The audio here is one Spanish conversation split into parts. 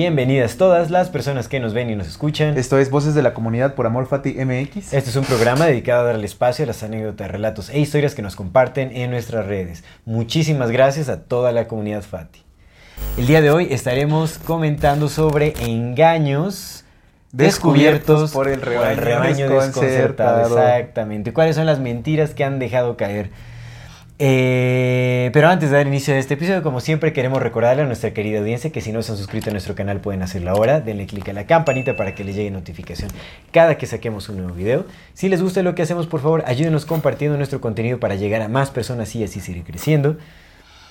Bienvenidas todas las personas que nos ven y nos escuchan. Esto es Voces de la Comunidad por Amor Fati MX. Este es un programa dedicado a darle espacio a las anécdotas, relatos e historias que nos comparten en nuestras redes. Muchísimas gracias a toda la comunidad Fati. El día de hoy estaremos comentando sobre engaños descubiertos, por el rebaño, desconcertado. desconcertado. Exactamente. ¿Cuáles son las mentiras que han dejado caer? Eh, pero antes de dar inicio a este episodio, como siempre, queremos recordarle a nuestra querida audiencia que si no se han suscrito a nuestro canal pueden hacerlo ahora. Denle clic a la campanita para que les llegue notificación cada que saquemos un nuevo video. Si les gusta lo que hacemos, por favor, ayúdenos compartiendo nuestro contenido para llegar a más personas y así seguir creciendo.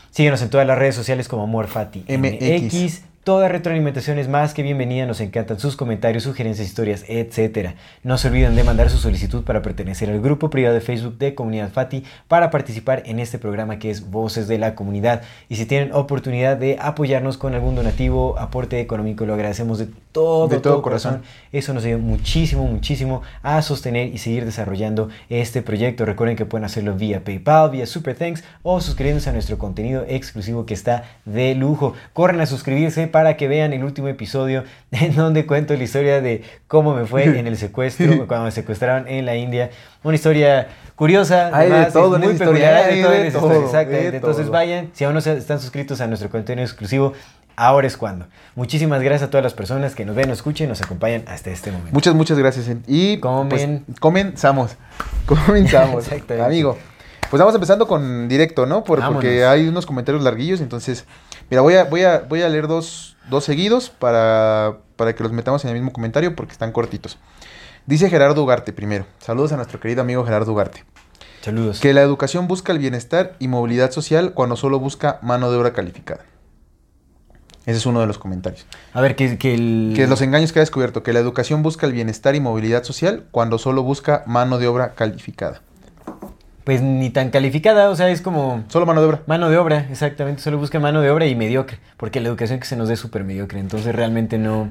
Síguenos en todas las redes sociales como AmorFati MX. MX. Toda retroalimentación es más que bienvenida, nos encantan sus comentarios, sugerencias, historias, etc. No se olviden de mandar su solicitud para pertenecer al grupo privado de Facebook de Comunidad Fati para participar en este programa que es Voces de la Comunidad. Y si tienen oportunidad de apoyarnos con algún donativo, aporte económico, lo agradecemos de todo, De todo corazón. Eso nos ayuda muchísimo, muchísimo a sostener y seguir desarrollando este proyecto. Recuerden que pueden hacerlo vía PayPal, vía Super Thanks o suscribiéndose a nuestro contenido exclusivo que está de lujo. Corren a suscribirse para que vean el último episodio en donde cuento la historia de cómo me fue en el secuestro, cuando me secuestraron en la India. Una historia curiosa, Hay de además, todo muy peculiar, hay de todo de en esa todo, historia, exactamente. Entonces vayan, si aún no se- están suscritos a nuestro contenido exclusivo, ahora es cuando. Muchísimas gracias a todas las personas que nos ven, nos escuchen y nos acompañan hasta este momento. Muchas, muchas gracias. Y Comen. pues, comenzamos. Comenzamos. Amigo. Pues vamos empezando con directo, ¿no? Por- porque hay unos comentarios larguillos. Entonces, mira, voy a, voy a, voy a leer dos, dos seguidos para, para que los metamos en el mismo comentario porque están cortitos. Dice Gerardo Ugarte primero. Saludos a nuestro querido amigo Gerardo Ugarte. Saludos. Que la educación busca el bienestar y movilidad social cuando solo busca mano de obra calificada. Ese es uno de los comentarios. A ver, que, que el... Que los engaños que ha descubierto, que la educación busca el bienestar y movilidad social cuando solo busca mano de obra calificada. Pues ni tan calificada, o sea, es como... Solo mano de obra. Mano de obra, exactamente. Solo busca mano de obra y mediocre. Porque la educación que se nos dé es súper mediocre. Entonces realmente no.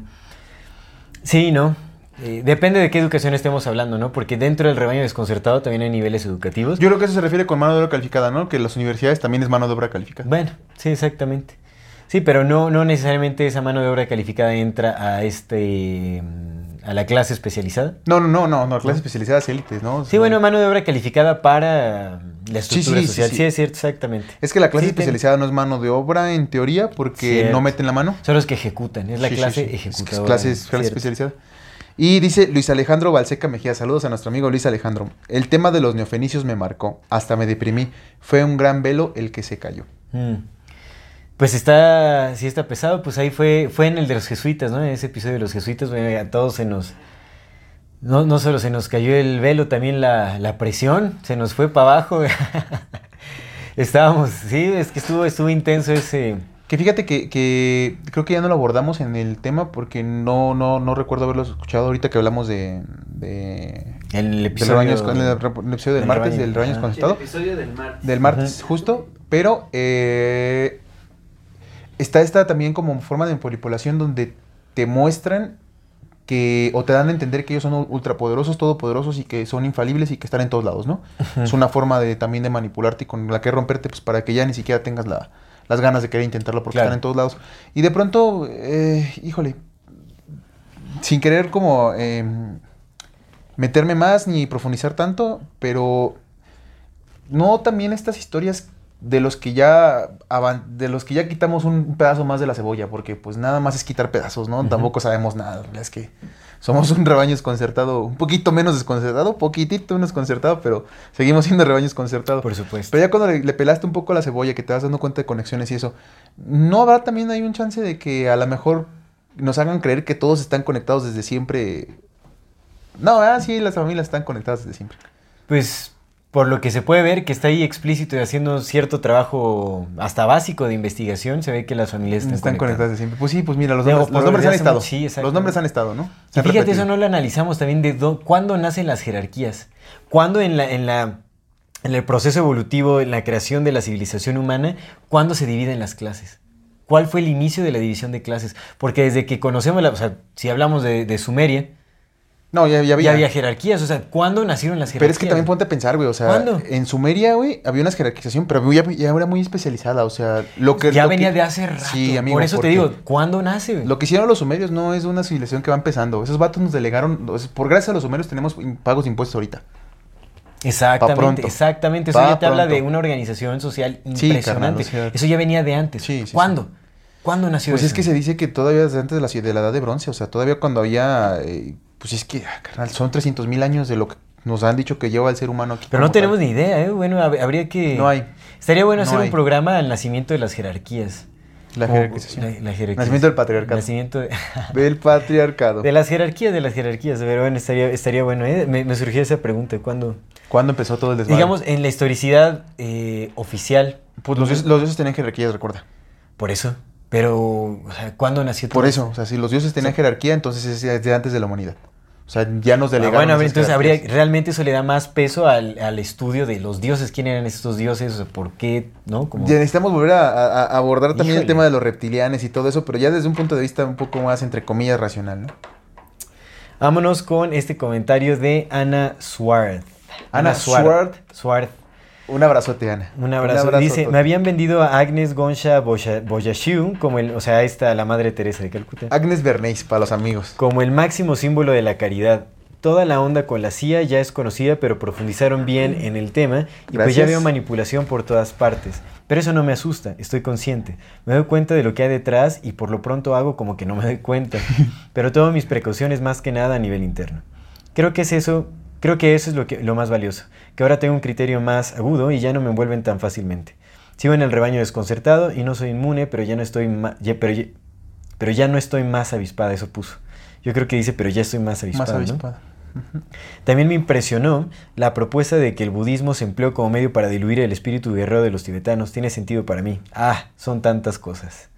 Sí, no. Eh, depende de qué educación estemos hablando, ¿no? Porque dentro del rebaño desconcertado también hay niveles educativos. Yo creo que eso se refiere con mano de obra calificada, ¿no? Que las universidades también es mano de obra calificada. Bueno, sí, exactamente. Sí, pero no, no necesariamente esa mano de obra calificada entra a este. mm, a la clase especializada. No, no, no, no, no, clases especializadas élites, ¿no? Sí, No. bueno, mano de obra calificada para la estructura sí, sí, social. sí. Sí, es cierto, exactamente. Es que la clase ten- especializada no es mano de obra en teoría porque Cierto. no meten la mano. Son los que ejecutan, es la clase. Es es ejecutadora. clase, clase especializada. Y dice Luis Alejandro Balseca Mejía, saludos a nuestro amigo Luis Alejandro. El tema de los neofenicios me marcó, hasta me deprimí. Fue un gran velo el que se cayó. Mm. Pues está, sí está pesado, pues ahí fue, fue en el de los jesuitas, ¿no? En ese episodio de los jesuitas, bueno, a todos se nos, no, no solo se nos cayó el velo, también la, la presión, se nos fue para abajo. Estábamos, sí, es que estuvo, estuvo intenso ese, Que fíjate que, que creo que ya no lo abordamos en el tema porque no, no, no recuerdo haberlo escuchado ahorita que hablamos de... de el del episodio, rebaño, en el, el episodio del del martes, rebaño, del rebaño ajá. desconcertado. episodio del martes. Del martes, justo. Pero eh, está esta también como forma de manipulación donde te muestran que, o te dan a entender que ellos son ultrapoderosos, todopoderosos y que son infalibles y que están en todos lados, ¿no? Es una forma de también de manipularte y con la que romperte, pues para que ya ni siquiera tengas la- las ganas de querer intentarlo porque Claro. están en todos lados. Y de pronto, eh, híjole, sin querer como eh, meterme más ni profundizar tanto, pero no también estas historias de los que ya de los que ya quitamos un pedazo más de la cebolla, porque pues nada más es quitar pedazos, ¿no? Tampoco sabemos nada, la es que somos un rebaño desconcertado, un poquito menos desconcertado, poquitito menos desconcertado, pero seguimos siendo rebaño desconcertado. por supuesto. Pero ya cuando le, le pelaste un poco la cebolla, que te vas dando cuenta de conexiones y eso, ¿no habrá también hay un chance de que a lo mejor nos hagan creer que todos están conectados desde siempre? No, ah, sí, las familias están conectadas desde siempre. Pues por lo que se puede ver que está ahí explícito y haciendo cierto trabajo hasta básico de investigación, se ve que las familias están, Están conectadas. conectadas siempre. Pues sí, pues mira, los nombres, los por nombres han estado. sí, los nombres han estado, ¿no? Y fíjate, repetido. eso no lo analizamos también de dó- cuándo nacen las jerarquías. Cuándo en la, en la en el proceso evolutivo, en la creación de la civilización humana, cuándo se dividen las clases. ¿Cuál fue el inicio de la división de clases? Porque desde que conocemos, la, o sea, si hablamos de, de Sumeria, No, ya, ya había. ya había jerarquías. O sea, ¿cuándo nacieron las jerarquías? Pero es que también ponte a pensar, güey, o sea, ¿Cuándo? en Sumeria, güey, había una jerarquización, pero ya, ya era muy especializada, o sea, lo que... ya lo venía que- de hace rato. Sí, amigo, Por eso te digo, ¿cuándo nace? güey? Lo que hicieron los sumerios no es una civilización que va empezando. Esos vatos nos delegaron, por gracias a los sumerios tenemos pagos de impuestos ahorita. Exactamente, exactamente. Eso Pa' ya te habla de una organización social Sí, impresionante. carnal, Eso ya venía de antes. Sí, sí, ¿Cuándo? ¿Cuándo nació Pues eso? es que se dice que todavía desde antes de la, de la edad de bronce, o sea, todavía cuando había, eh, pues es que, ah, carnal, son 300 mil años de lo que nos han dicho que lleva el ser humano aquí. Pero no tenemos tal. ni idea, ¿eh? Bueno, hab- habría que... No hay. Estaría bueno No hacer hay. un programa al nacimiento de las jerarquías. La jerarquización. La, la jerarquía. Nacimiento del patriarcado. Nacimiento de, Del patriarcado. de las jerarquías, de las jerarquías. Pero bueno, estaría, estaría bueno, ¿eh? Me, me surgió esa pregunta. ¿Cuándo? ¿Cuándo empezó todo el desmadre? Digamos, en la historicidad eh, oficial, Pues los dioses, los dioses tenían jerarquías, recuerda. por eso. Pero, o sea, ¿cuándo nació todo Por eso, o sea, si los dioses tenían jerarquía, entonces es desde antes de la humanidad. O sea, ya nos Ah, delegaron. bueno, a ver, esas entonces habría, realmente eso le da más peso al, al estudio de los dioses, quién eran estos dioses, o sea, por qué, ¿no? Como, Ya necesitamos volver a, a- a abordar también Híjole. el tema de los reptilianes y todo eso, pero ya desde un punto de vista un poco más, entre comillas, racional, ¿no? Vámonos con este comentario de Ana Swarth. Ana Swarth. Swarth. Un abrazote, Ana. Un abrazo. Dice, me habían vendido a Agnes Gonsha Boya- Boyashiu, como el, o sea, esta, la madre Teresa de Calcuta, Agnes Bernays, para los amigos. como el máximo símbolo de la caridad. Toda la onda con la CIA ya es conocida, pero profundizaron bien en el tema y pues ya veo manipulación por todas partes. Pero eso no me asusta, estoy consciente. Me doy cuenta de lo que hay detrás y por lo pronto hago como que no me doy cuenta. Pero tomo mis precauciones más que nada a nivel interno. Creo que es eso, creo que eso es lo, que, lo más valioso. Que ahora tengo un criterio más agudo y ya no me envuelven tan fácilmente. Sigo en el rebaño desconcertado y no soy inmune, pero ya no estoy ya- pero, ya, pero ya no estoy más avispada, eso puso. Yo creo que dice, pero ya estoy más avispada. Más ¿no? avispada. También me impresionó la propuesta de que el budismo se empleó como medio para diluir el espíritu guerrero de los tibetanos. Tiene sentido para mí. Ah, son tantas cosas.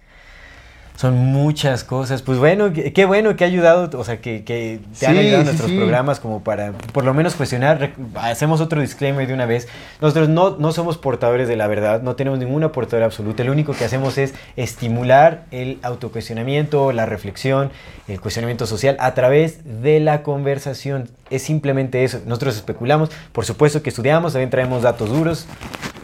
Son muchas cosas. Pues bueno, qué, qué bueno que ha ayudado, o sea, que, que te han Sí, ayudado sí, nuestros sí. programas como para por lo menos cuestionar. Hacemos otro disclaimer de una vez. Nosotros no, no somos portadores de la verdad, no tenemos ninguna portadora absoluta. Lo único que hacemos es estimular el autocuestionamiento, la reflexión, el cuestionamiento social a través de la conversación. Es simplemente eso. Nosotros especulamos, por supuesto que estudiamos, también traemos datos duros,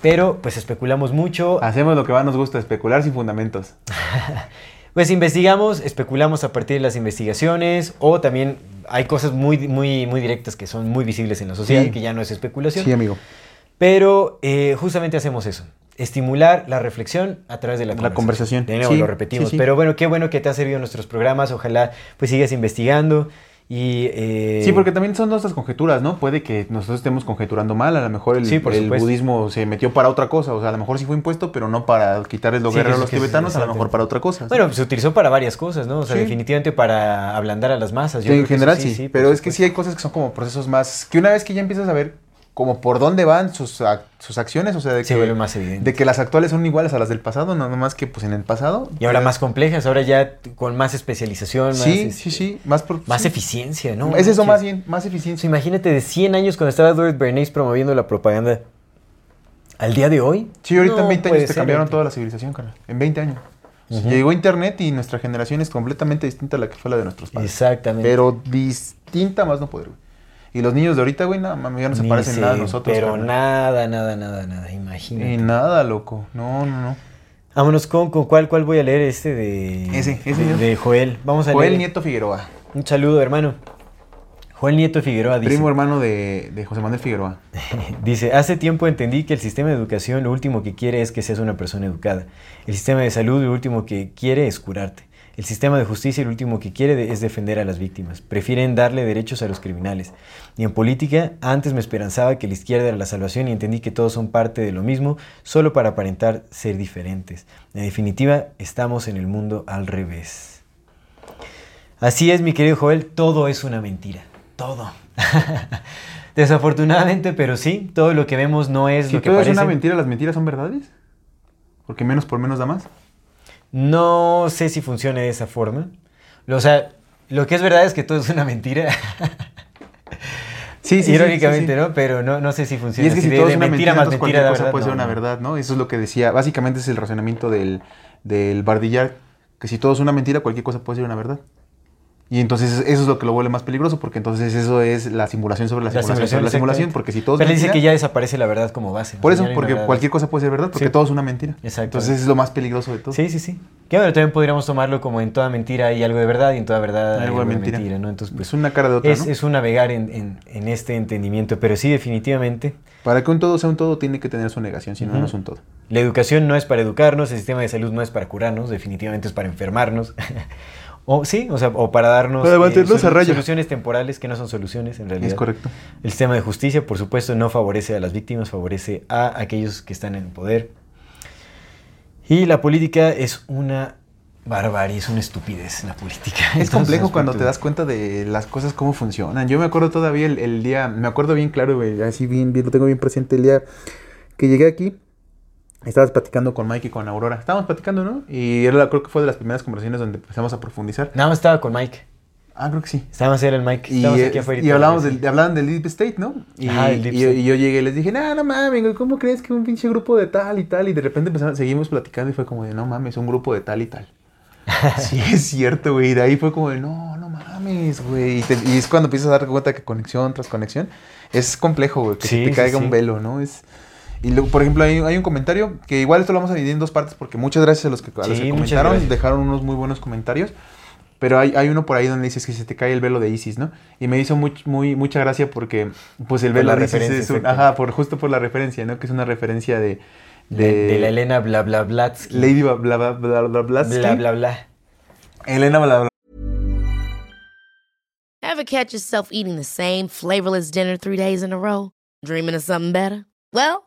pero pues especulamos mucho. Hacemos lo que más nos gusta, especular sin fundamentos. Pues investigamos, especulamos a partir de las investigaciones o también hay cosas muy, muy, muy directas que son muy visibles en la sociedad, Sí. que ya no es especulación. Sí, amigo. Pero eh, justamente hacemos eso. Estimular la reflexión a través de la La conversación. De nuevo Sí, lo repetimos. sí. Pero bueno, qué bueno que te ha servido nuestros programas. Ojalá pues sigas investigando. Y, eh, Sí, porque también son nuestras conjeturas, ¿no? Puede que nosotros estemos conjeturando mal, a lo mejor el, Sí, el budismo se metió para otra cosa, o sea, a lo mejor sí fue impuesto, pero no para quitarles los Sí, guerreros a los tibetanos, a lo mejor para otra cosa. Bueno, se utilizó para varias cosas, ¿no? O sea, Sí. definitivamente para ablandar a las masas. Yo en general sí, pero es que sí hay cosas que son como procesos más, que una vez que ya empiezas a ver como por dónde van sus, ac- sus acciones, o sea, de Se que, vuelve más evidente. de que las actuales son iguales a las del pasado, nada más que pues en el pasado. Y ahora más complejas, ahora ya con más especialización, más, Sí, este, sí, sí, más por, más sí. eficiencia, ¿no? Es eso más bien, más eficiencia. imagínate de 100 años cuando estaba Edward Bernays promoviendo la propaganda al día de hoy. Sí, ahorita No en 20 puede años te cambiaron ahorita. toda la civilización, carnal. En 20 años. Llegó internet y nuestra generación es completamente distinta a la que fue la de nuestros padres. Exactamente. Pero distinta más no poder, güey. Y los niños de ahorita, güey, nada, mami, ya no se Ni parecen nada a nosotros. Pero nada, nada, nada, nada. Imagínate. Y nada, loco. No, no, no. Vámonos con, con cuál, cuál voy a leer este de. Ese, ese de, de Joel. Vamos a Joel leer. Nieto Figueroa. Un saludo, hermano. Joel Nieto Figueroa dice. Primo hermano de, de José Manuel Figueroa. Dice, hace tiempo entendí que el sistema de educación lo último que quiere es que seas una persona educada. El sistema de salud lo último que quiere es curarte. El sistema de justicia lo último que quiere es defender a las víctimas. Prefieren darle derechos a los criminales. Y en política, antes me esperanzaba que la izquierda era la salvación y entendí que todos son parte de lo mismo, solo para aparentar ser diferentes. En definitiva, estamos en el mundo al revés. Así es, mi querido Joel, todo es una mentira. Todo. Desafortunadamente, pero sí, todo lo que vemos no es Si lo que todo parece. es una mentira, ¿las mentiras son verdades? Porque menos por menos da más. No sé si funcione de esa forma. O sea, lo que es verdad es que todo es una mentira. Sí, Irónicamente, ¿no? Pero no, no sé si Y funciona es que si todo de es una mentira, más mentira cualquier da cosa verdad. puede ser No, una no. verdad, ¿no? Eso es lo que decía. Básicamente es el razonamiento del, del Bardillard, que si todo es una mentira, cualquier cosa puede ser una verdad. Y entonces eso es lo que lo vuelve más peligroso, porque entonces eso es la simulación sobre la, La simulación, sobre la simulación, porque si todo es Pero él dice mentira- que ya desaparece la verdad como base. Por eso, porque cualquier cosa puede ser verdad, porque Sí. todo es una mentira. Exacto. Entonces es lo más peligroso de todo. Sí, sí, sí. Que bueno, también podríamos tomarlo como en toda mentira hay algo de verdad y en toda verdad hay algo de mentira, ¿no? Entonces, pues es una cara de otra, es, ¿no? es un navegar en, en- en este entendimiento, pero sí, definitivamente, Para que un todo sea un todo, tiene que tener su negación, si no, Ujú. no es un todo. la educación no es para educarnos, el sistema de salud no es para curarnos, definitivamente es para enfermarnos. o sí, o sea, o para darnos Para mantenernos a raya. soluciones temporales que no son soluciones en realidad. Es correcto. El sistema de justicia, por supuesto, no favorece a las víctimas, favorece a aquellos que están en el poder. Y la política es una barbarie, es una estupidez la política. Es complejo cuando te das cuenta de las cosas, cómo funcionan. Yo me acuerdo todavía el, el día, me acuerdo bien claro, güey, así bien, bien, lo tengo bien presente el día que llegué aquí. Estabas platicando con Mike y con Aurora. Estábamos platicando, ¿no? Y era, creo que fue de las primeras conversaciones donde empezamos a profundizar. Nada más estaba con Mike. Ah, creo que sí. Estábamos era el Mike. Y, Estábamos eh, aquí afuera. y hablamos del, hablaban del Deep State, ¿no? Y, Ajá, del Deep y yo, State. y yo llegué y les dije, no, no mames, ¿cómo crees que un pinche grupo de tal y tal? Y de repente empezamos, seguimos platicando y fue como de, no mames, un grupo de tal y tal. sí, es cierto, güey. Y de ahí fue como de, no, no mames, güey. Y, te- y es cuando empiezas a dar cuenta que conexión tras conexión es complejo, güey, que Sí, te sí, caiga sí. un velo, ¿no? Es... Y luego, por ejemplo, hay, hay un comentario que igual esto lo vamos a dividir en dos partes porque muchas gracias a los que, a los Sí, que muchas comentaron, dejaron unos muy buenos comentarios. Pero hay, hay uno por ahí donde dices que se te cae el velo de Isis, ¿no? Y me hizo muy, muy, mucha gracia porque, pues, el Por velo la de Isis referencia, es un-. Ajá, por, justo por la referencia, ¿no? Que es una referencia de... De, de la Elena bla bla Blatsky. Lady bla bla bla bla bla Blatsky. Bla bla bla. Elena bla bla. Ever catch yourself eating the same flavorless dinner three days in a row? Dreaming of something better? Well,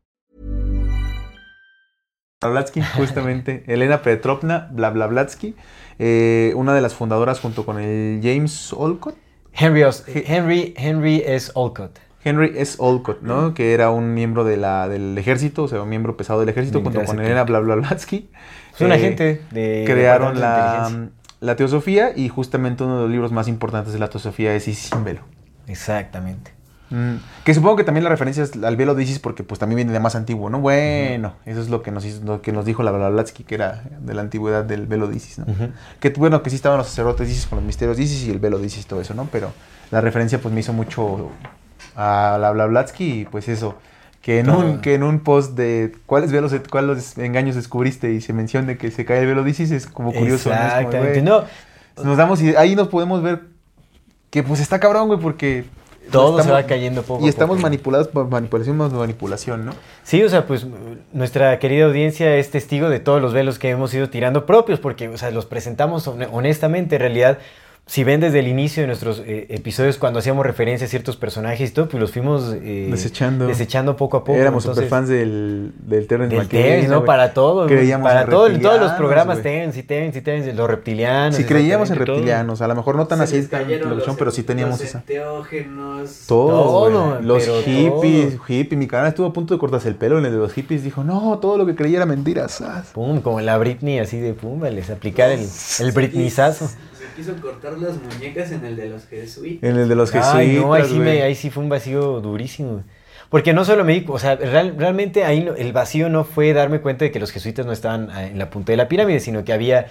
Blavatsky, justamente. Elena Petrovna Blablablatsky, eh, una de las fundadoras junto con el James Olcott. Henry, Os- Henry, Henry S. Olcott. Henry S. Olcott, ¿no? Que era un miembro de la, del ejército, o sea, un miembro pesado del ejército, junto con. Elena Blablablatsky. Es un Eh, agente de. crearon de la, la teosofía y justamente uno de los libros más importantes de la teosofía es velo. Exactamente. Mm, que supongo que también la referencia es al velo de Isis porque pues también viene de más antiguo, ¿no? Bueno, eso es lo que nos hizo- lo que nos dijo la Blavatsky, que era de la antigüedad del velo de Isis, ¿no? Que bueno, que sí estaban los sacerdotes de Isis con los misterios de Isis y el velo de Isis y todo eso, ¿no? Pero la referencia pues me hizo mucho a la Blavatsky y pues eso, que en, un, que en un post de cuáles velos, cuáles engaños descubriste y se menciona que se cae el velo de Isis es como curioso, ¿no? Es como, Exactamente. No, Nos damos y ahí nos podemos ver que pues está cabrón, güey, porque... todo se va cayendo poco. y estamos poco. manipulados por manipulación más manipulación, ¿no? Sí, o sea, pues nuestra querida audiencia es testigo de todos los velos que hemos ido tirando propios, porque, o sea, los presentamos hone- honestamente, en realidad. Si ven desde el inicio de nuestros eh, episodios, cuando hacíamos referencia a ciertos personajes y todo, pues los fuimos eh, Desechando. desechando poco a poco. Éramos super fans del, del Terrence Del Terence, ¿no? Para todo. Creíamos para en todo, todos los programas. Terence y Terence y Terence, los reptilianos. Sí creíamos en todo. reptilianos, a lo mejor no tan Se así tan televisión, pero sí teníamos los esa. enteógenos. Todo, Todo. Los hippies, todo. hippie, mi canal estuvo a punto de cortarse el pelo en el de los hippies, dijo, no, todo lo que creía era mentira. sas". Pum, como la Britney, así de pum, les aplicar el, el Britneyzazo. Quiso cortar las muñecas en el de los jesuitas. En el de los Ay, no, ahí jesuitas, sí, me- ahí sí fue un vacío durísimo. Porque no solo me di, o sea, real- realmente ahí no- el vacío no fue darme cuenta de que los jesuitas no estaban ah, en la punta de la pirámide, sino que había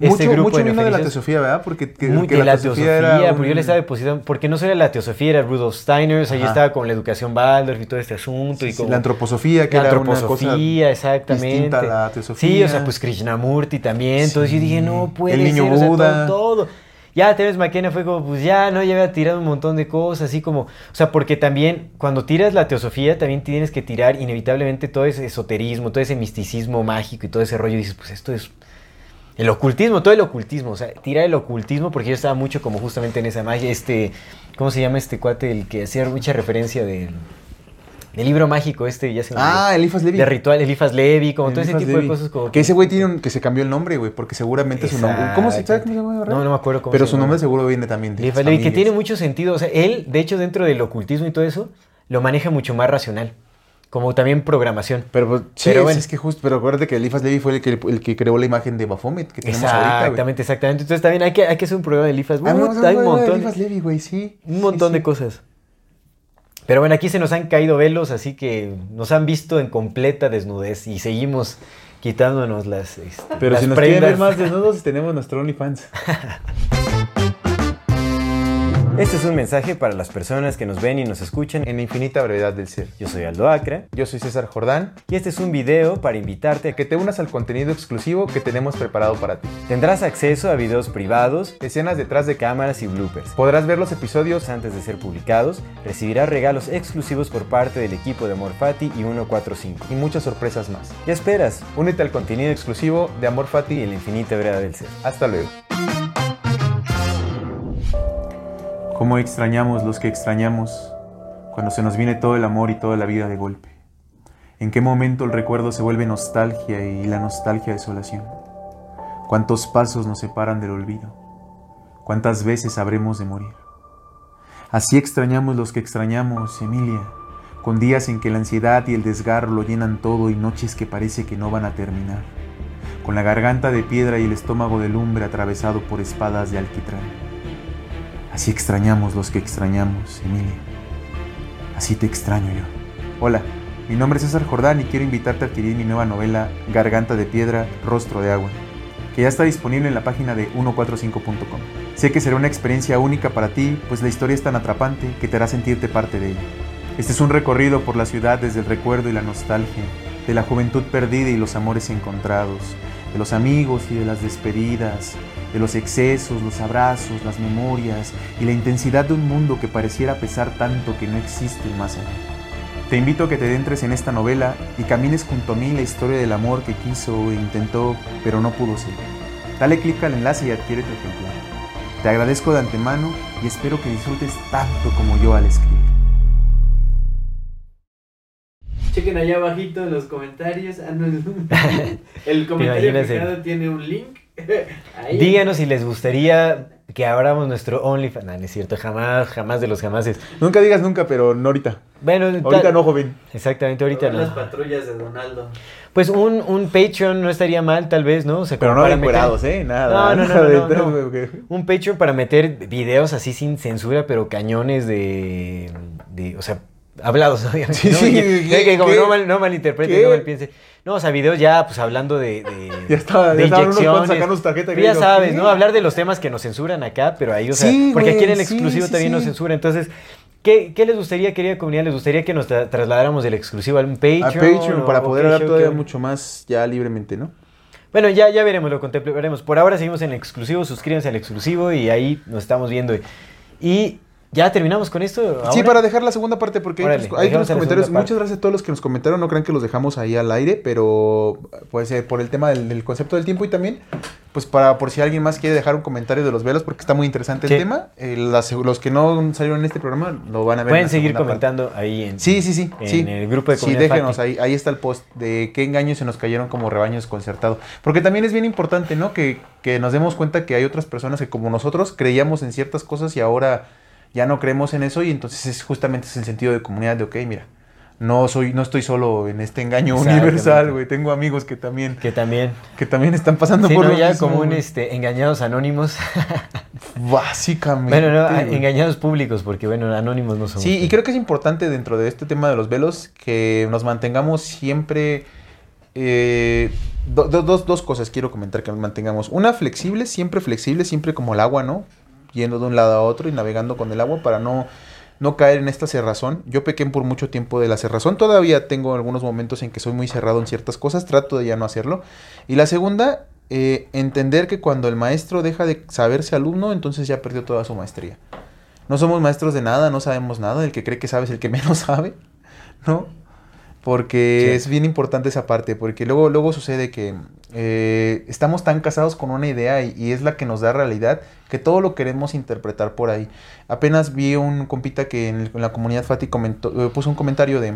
este mucho grupo mucho de vino de la teosofía, ¿verdad? Porque que, Muy que de la teosofía, era porque yo le estaba depositando, porque no solo era la teosofía, era Rudolf Steiner, Ajá. estaba con la educación Waldorf y todo este asunto. y Sí, como, la antroposofía, que la era una cosa antroposofía, exactamente. distinta a la teosofía. Sí, o sea, pues Krishnamurti también. Entonces yo dije, no puede El niño ser, o sea, Buda. todo, todo. Ya Terence McKenna fue como, pues ya, ¿no? Ya había tirado un montón de cosas, así como... O sea, porque también cuando tiras la teosofía, también tienes que tirar inevitablemente todo ese esoterismo, todo ese misticismo mágico y todo ese rollo. Y dices, pues esto es... El ocultismo, todo el ocultismo, o sea, tira el ocultismo porque yo estaba mucho como justamente en esa magia, este, ¿cómo se llama este cuate? El que hacía mucha referencia del, libro mágico este, ya se me. Ah, Elifas Levi. De ritual, Elifas Levi, como todo ese tipo de cosas como... Que ese güey tiene un, que se cambió el nombre, güey, porque seguramente su nombre... ¿Cómo se sabe cómo se llama? No, no me acuerdo cómo Pero se su nombre seguro viene también de Elifas Levi, que tiene mucho sentido, o sea, él, de hecho, dentro del ocultismo y todo eso, lo maneja mucho más racional, como también programación. Pero, pues, sí, Pero es, bueno. es que justo, pero acuérdate que Elifas Levi fue el que, el que creó la imagen de Baphomet que tenemos ahorita. Exactamente, exactamente. Entonces también hay que, hay que hacer un programa de Elifas. Ah, hay un montón. Elifas Levi, güey, sí. Un montón Sí, de cosas. Pero bueno, aquí se nos han caído velos, así que nos han visto en completa desnudez y seguimos quitándonos las, este, Pero las si nos quieren ver prendas. más desnudos, tenemos nuestro OnlyFans. Este es un mensaje para las personas que nos ven y nos escuchan. En la infinita brevedad del ser. Yo soy Aldo Acra Yo soy César Jordán. y este es un video para invitarte a que te unas al contenido exclusivo que tenemos preparado para ti. tendrás acceso a videos privados, Escenas detrás de cámara. cámaras y bloopers. Podrás ver los episodios Antes de ser publicados, recibirás regalos exclusivos por parte del equipo de Amor Fati y 145. y muchas sorpresas más. ¿Qué esperas? Únete al contenido exclusivo de Amor Y Fati. en la infinita verdad del ser. Hasta luego. Cómo extrañamos los que extrañamos cuando se nos viene todo el amor y toda la vida de golpe. En qué momento el recuerdo se vuelve nostalgia y la nostalgia desolación. Cuántos pasos nos separan del olvido. Cuántas veces habremos de morir. Así extrañamos los que extrañamos, Emilia, con días en que la ansiedad y el desgarro lo llenan todo y noches que parece que no van a terminar con la garganta de piedra y el estómago de lumbre atravesado por espadas de alquitrán. Así extrañamos los que extrañamos, Emilia. Así te extraño yo. Hola, mi nombre es César Jordán y quiero invitarte a adquirir mi nueva novela Garganta de Piedra, Rostro de Agua, que ya está disponible en la página de 145.com. Sé que será una experiencia única para ti, pues la historia es tan atrapante que te hará sentirte parte de ella. Este es un recorrido por la ciudad desde el recuerdo y la nostalgia, de la juventud perdida y los amores encontrados, de los amigos y de las despedidas, de los excesos, los abrazos, las memorias y la intensidad de un mundo que pareciera pesar tanto que no existe más allá. Te invito a que te adentres en esta novela y camines junto a mí la historia del amor que quiso e intentó, pero no pudo ser. Dale clic al enlace y adquiere tu ejemplar. Te agradezco de antemano y espero que disfrutes tanto como yo al escribir. Chequen allá abajito en los comentarios. Ah, no, el, comentario fijado tiene un link. Ahí. Díganos si les gustaría que abramos nuestro OnlyFans. No, no es cierto, jamás, jamás de los jamases. Nunca digas nunca, pero no ahorita. Bueno, Ahorita no, joven. Exactamente, ahorita Las no. patrullas de Donaldo. Pues un, un Patreon no estaría mal, tal vez, ¿no? O sea, Pero no meter- ¿eh? Nada. No, no, Un Patreon para meter videos así sin censura, pero cañones de. de o sea, hablados, obviamente. Sí, ¿no? sí, no, mal, no malinterpreten, ¿Qué? no malpiensen. No, o sea, videos ya, pues hablando de. de Ya estaba- de ya unos cuantos inyecciones. sacando su tarjeta Pero ya sabes. ¿no? Hablar de los temas que nos censuran acá, pero ahí, o sea, Sí, porque aquí en el exclusivo sí, también nos censura. Entonces, ¿qué, qué les gustaría, querida comunidad? ¿Les gustaría que nos tra- trasladáramos del exclusivo al Patreon? A Patreon o- para poder hablar todavía qué- mucho más ya libremente, ¿no? bueno, ya, ya veremos, lo contemplaremos. Por ahora seguimos en el exclusivo, suscríbanse al exclusivo y ahí nos estamos viendo. Y ya terminamos con esto. Sí, para dejar la segunda parte, porque hay, Órale, la comentarios. Muchas gracias a todos los que nos comentaron. No crean que los dejamos ahí al aire, pero pues eh, por el tema del, del concepto del tiempo y también, pues para por si alguien más quiere dejar un comentario de los velos, porque está muy interesante Sí. el tema. eh, las- los que no salieron en este programa lo van a ver. en Pueden seguir parte. comentando ahí en, Sí, sí, sí. en sí. el grupo de Sí, comunidad déjenos Fati. ahí. Ahí está el post de qué engaños se nos cayeron como rebaño desconcertado. Porque también es bien importante, ¿no? Que, que nos demos cuenta que hay otras personas que como nosotros creíamos en ciertas cosas y ahora ya no creemos en eso y entonces es justamente ese el sentido de comunidad de, ok, mira, no soy, no estoy solo en este engaño universal, güey. Tengo amigos que también, Que también. que también están pasando Sí, por ¿no? lo ya mismo, como un este, engañados anónimos. Básicamente. bueno, no, engañados públicos, porque bueno, anónimos no somos. Sí, y creo que es importante dentro de este tema de los velos que nos mantengamos siempre... eh, do- do- dos, dos cosas quiero comentar que nos mantengamos. Una, flexible, siempre flexible, siempre como el agua, ¿no? Yendo de un lado a otro y navegando con el agua para no, no caer en esta cerrazón. Yo pequé por mucho tiempo de la cerrazón. Todavía tengo algunos momentos en que soy muy cerrado en ciertas cosas. Trato de ya no hacerlo. Y la segunda, eh, entender que cuando el maestro deja de saberse alumno, entonces ya perdió toda su maestría. No somos maestros de nada, no sabemos nada. El que cree que sabe es el que menos sabe, ¿no? Porque Sí. es bien importante esa parte, porque luego, luego sucede que eh, estamos tan casados con una idea y, y es la que nos da realidad que todo lo queremos interpretar por ahí. Apenas vi un compita que en, el- en la comunidad Fati comentó, eh, puso un comentario de,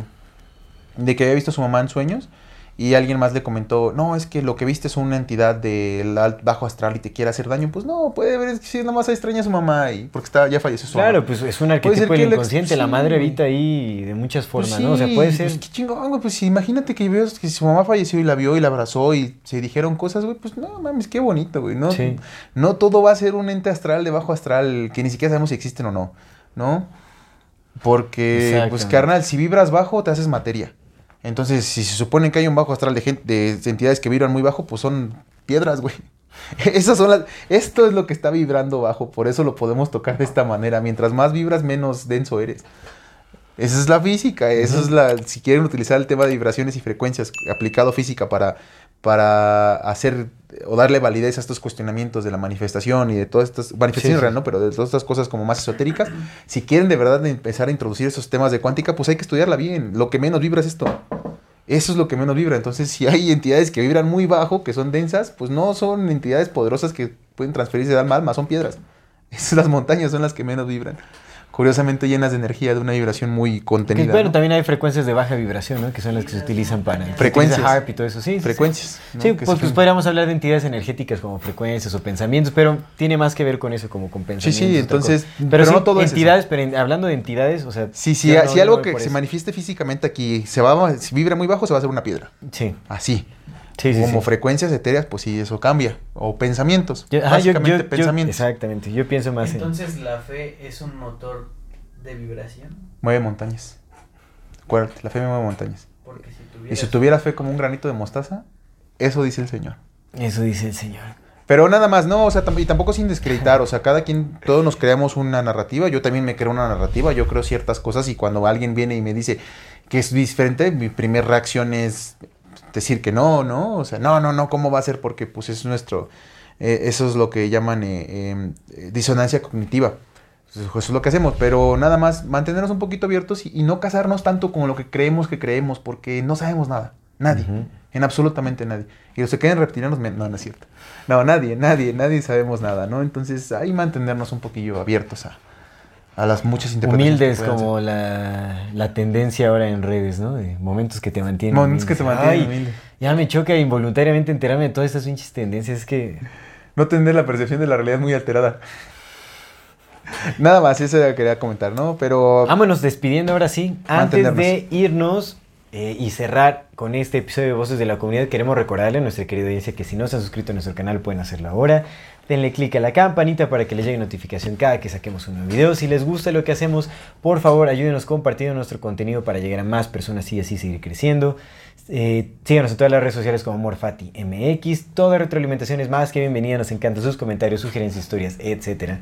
de que había visto a su mamá en sueños y alguien más le comentó, no, es que lo que viste es una entidad del bajo astral y te quiere hacer daño. Pues no, puede ver, es que si nada más extraña a su mamá y porque está, ya falleció su Claro, mamá. pues es un arquetipo del inconsciente. La madre habita ahí de muchas Pues formas, ¿no? O sea, puede ser. Pues qué chingón, güey. Pues imagínate que ves que su mamá falleció y la vio y la abrazó y se dijeron cosas, güey. Pues no mames, qué bonito, güey. No, Sí. no todo va a ser un ente astral de bajo astral que ni siquiera sabemos si existen o no, ¿no? Porque, pues carnal, si vibras bajo, te haces materia. Entonces, si se supone que hay un bajo astral de gente, de entidades que vibran muy bajo, pues son piedras, güey. Esas son las, esto es lo que está vibrando bajo, por eso lo podemos tocar de esta manera. Mientras más vibras, menos denso eres. Esa es la física, eso es la, si quieren utilizar el tema de vibraciones y frecuencias aplicado física para, para hacer o darle validez a estos cuestionamientos de la manifestación y de todas estas, manifestación Sí, sí. real, ¿no? Pero de todas estas cosas como más esotéricas, si quieren de verdad empezar a introducir esos temas de cuántica, pues hay que estudiarla bien. Lo que menos vibra es esto. Eso es lo que menos vibra. Entonces, si hay entidades que vibran muy bajo, que son densas, pues no son entidades poderosas que pueden transferirse de alma a son piedras. Esas las montañas son las que menos vibran. Curiosamente llenas de energía, de una vibración muy Que, contenida. bueno, ¿no? también hay frecuencias de baja vibración, ¿no? Que son las que se utilizan para... Frecuencias. HARP y todo eso, sí. sí, sí. Frecuencias. ¿no? Sí, Que pues, pues podríamos hablar de entidades energéticas como frecuencias o pensamientos, pero tiene más que ver con eso, como con Sí, pensamientos. sí, otra entonces, pero, Pero, sí, no todo es entidades, pero en- hablando de entidades, o sea... Sí, sí, no- si algo que se manifieste físicamente aquí se va, si vibra muy bajo, se va a hacer una piedra. Sí, Así. Sí, sí. Como sí. frecuencias etéreas, pues sí, eso cambia. O pensamientos. Yo- Básicamente yo- yo- pensamientos. exactamente, yo pienso más en... Entonces la fe es un motor de vibración. Mueve montañas. Acuérdate, la fe mueve montañas. Porque si Y tuvieras si tuviera fe como un granito de mostaza, eso dice el Señor. Eso dice el Señor. Pero nada más, no, o sea, y tampoco sin descreditar, o sea, cada quien, todos nos creamos una narrativa, yo también me creo una narrativa, yo creo ciertas cosas y cuando alguien viene y me dice que es diferente, mi primera reacción es decir que no, ¿no? O sea, no, no, no, ¿cómo va a ser? Porque pues es nuestro, eh, eso es lo que llaman eh, eh, disonancia cognitiva. Entonces, Eso es lo que hacemos, pero nada más mantenernos un poquito abiertos y, y no casarnos tanto con lo que creemos que creemos, porque no sabemos nada, nadie, en absolutamente nadie. Y los que queden reptilianos, me- no, no es cierto. No, nadie, nadie, nadie sabemos nada, ¿no? Entonces, ahí mantenernos un poquillo abiertos a, a las muchas interpretaciones. Humildes como la, la tendencia ahora en redes, ¿no? De momentos que te mantienen. Momentos que te mantienen Ay, humilde. Ya me choca involuntariamente enterarme de todas estas pinches tendencias. Es que. No tener la percepción de la realidad muy alterada. Nada más, eso quería comentar, ¿no? Pero Vámonos despidiendo ahora sí. Antes de irnos eh, y cerrar con este episodio de Voces de la Comunidad, queremos recordarle a nuestra querida audiencia que si no se han suscrito a nuestro canal pueden hacerlo ahora. Denle click a la campanita para que les llegue notificación cada que saquemos un nuevo video. Si les gusta lo que hacemos, por favor ayúdenos compartiendo nuestro contenido para llegar a más personas y así seguir creciendo. Eh, síganos en todas las redes sociales como Morfati MX. Toda retroalimentación es más que bienvenida. Nos encantan sus comentarios, sugerencias, historias, etc.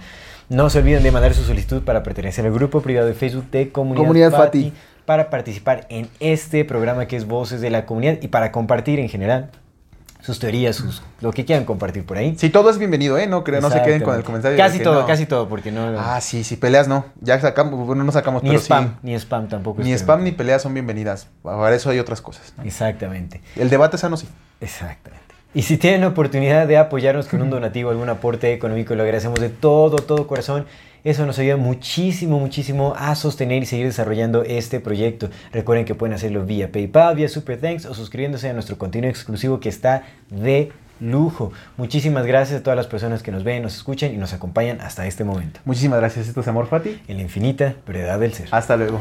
No se olviden de mandar su solicitud para pertenecer al grupo privado de Facebook de Comunidad, Comunidad Fati, Fati. Para participar en este programa que es Voces de la Comunidad y para compartir en general sus teorías, sus, lo que quieran compartir por ahí. si todo es bienvenido, ¿eh? No, creo, no se queden con el comentario. Casi todo, no. casi todo, porque no. Ah, sí, sí, peleas no. Ya sacamos, bueno, no sacamos, ni pero spam, sí. ni spam tampoco. Ni spam ni peleas son bienvenidas. Para eso hay otras cosas. ¿no? Exactamente. El debate sano sí. Exactamente. Y si tienen la oportunidad de apoyarnos con un donativo, algún aporte económico, lo agradecemos de todo, todo corazón. Eso nos ayuda muchísimo, muchísimo a sostener y seguir desarrollando este proyecto. Recuerden que pueden hacerlo vía PayPal, vía Super Thanks o suscribiéndose a nuestro contenido exclusivo que está de lujo. Muchísimas gracias a todas las personas que nos ven, nos escuchan y nos acompañan hasta este momento. Muchísimas gracias. Esto es Amor Fati. En la infinita brevedad del ser. Hasta luego.